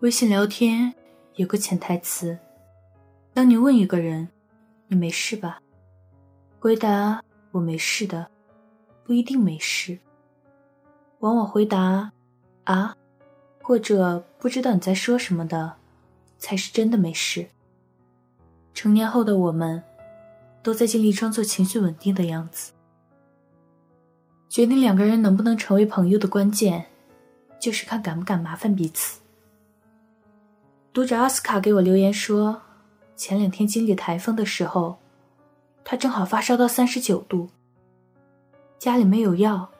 微信聊天有个潜台词：当你问一个人“你没事吧”，回答“我没事的”，不一定没事。往往回答“啊”或者不知道你在说什么的，才是真的没事。成年后的我们，都在尽力装作情绪稳定的样子。决定两个人能不能成为朋友的关键，就是看敢不敢麻烦彼此。读者奥斯卡给我留言说，前两天经历台风的时候，他正好发烧到三十九度，家里没有药，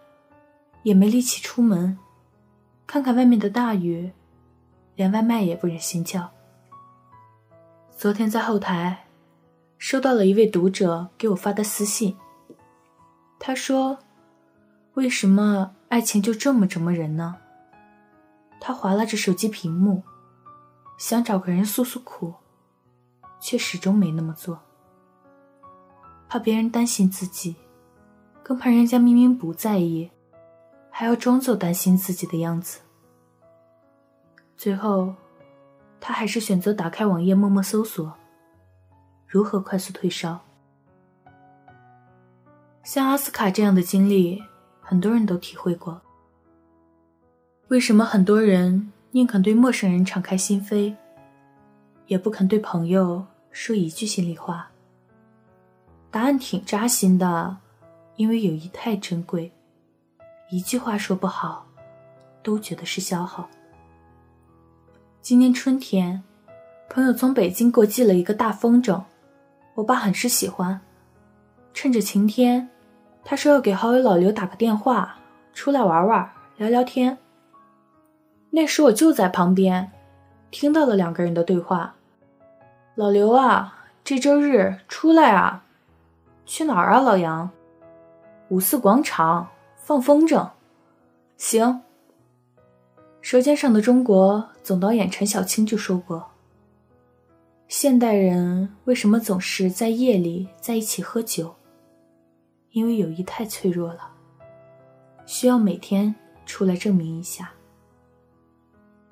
也没力气出门，看看外面的大雨，连外卖也不忍心叫。昨天在后台，收到了一位读者给我发的私信，他说：“为什么爱情就这么折磨人呢？”他划拉着手机屏幕。想找个人诉诉苦，却始终没那么做。怕别人担心自己，更怕人家明明不在意，还要装作担心自己的样子。最后，他还是选择打开网页，默默搜索如何快速退烧。像阿斯卡这样的经历，很多人都体会过。为什么很多人？宁肯对陌生人敞开心扉，也不肯对朋友说一句心里话。答案挺扎心的，因为友谊太珍贵，一句话说不好，都觉得是消耗。今年春天，朋友从北京给我寄了一个大风筝，我爸很是喜欢。趁着晴天，他说要给好友老刘打个电话，出来玩玩，聊聊天。那时我就在旁边，听到了两个人的对话。老刘啊，这周日出来啊，去哪儿啊？老杨，五四广场放风筝，行。《舌尖上的中国》总导演陈小青就说过：“现代人为什么总是在夜里在一起喝酒？因为友谊太脆弱了，需要每天出来证明一下。”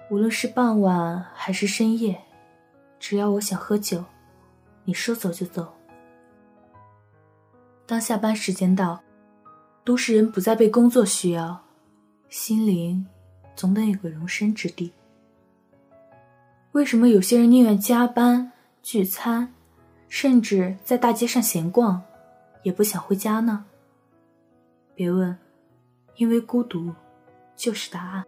无论是傍晚还是深夜，只要我想喝酒，你说走就走。当下班时间到，都市人不再被工作需要，心灵总得有个容身之地。为什么有些人宁愿加班、聚餐，甚至在大街上闲逛，也不想回家呢？别问，因为孤独就是答案。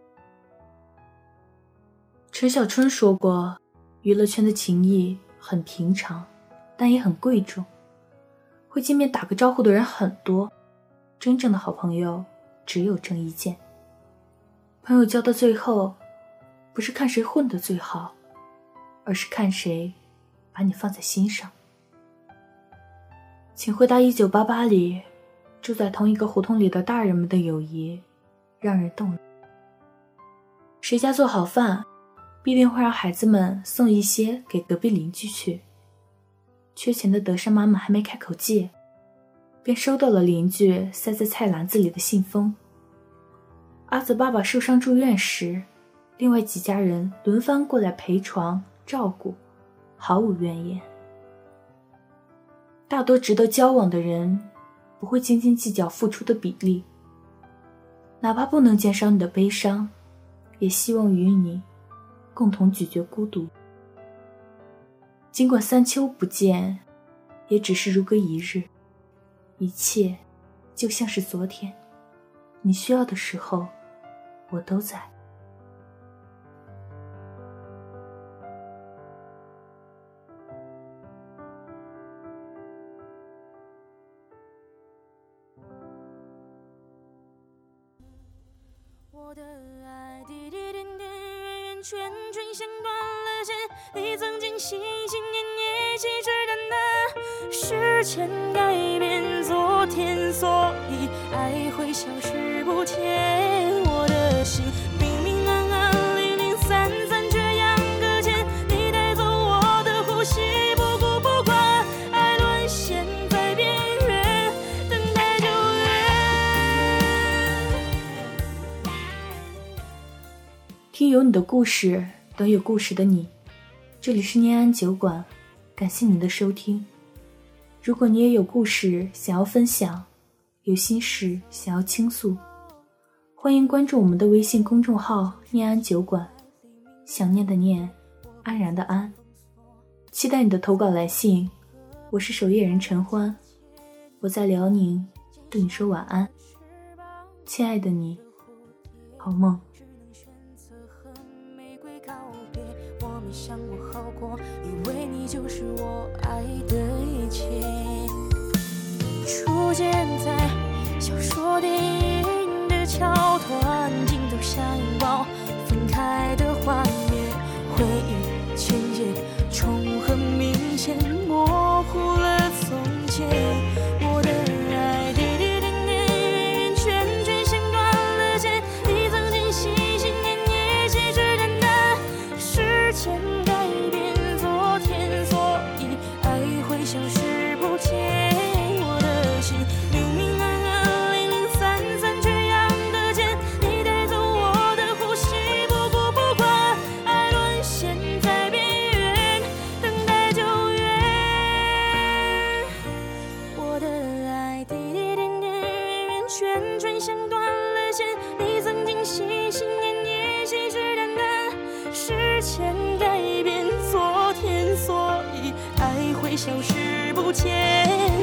陈小春说过：“娱乐圈的情谊很平常，但也很贵重。会见面打个招呼的人很多，真正的好朋友只有郑伊健。朋友交到最后，不是看谁混得最好，而是看谁把你放在心上。”请回答：《一九八八》里住在同一个胡同里的大人们的友谊，让人动容。谁家做好饭？必定会让孩子们送一些给隔壁邻居去。缺钱的德善妈妈还没开口借，便收到了邻居塞在菜篮子里的信封。阿泽爸爸受伤住院时，另外几家人轮番过来陪床照顾，毫无怨言。大多值得交往的人，不会斤斤计较付出的比例，哪怕不能减少你的悲伤，也希望与你。共同咀嚼孤独。尽管三秋不见，也只是如隔一日，一切就像是昨天。你需要的时候，我都在。我的爱滴滴点点，圈圈，像断了线。你曾经心心念念，信誓旦旦时间改变昨天，所以爱会消失不见。我的心有你的故事，等有故事的你，这里是念安酒馆，感谢您的收听。如果你也有故事想要分享，有心事想要倾诉，欢迎关注我们的微信公众号“念安酒馆”，想念的念，安然的安，期待你的投稿来信。我是守夜人陈欢，我在辽宁，对你说晚安，亲爱的你，好梦。告别，我没想过好过，以为你就是我爱的一切，出现在小说、电影。圈圈像断了线你曾经心心念念信誓旦旦时间改变昨天所以爱会消失不见。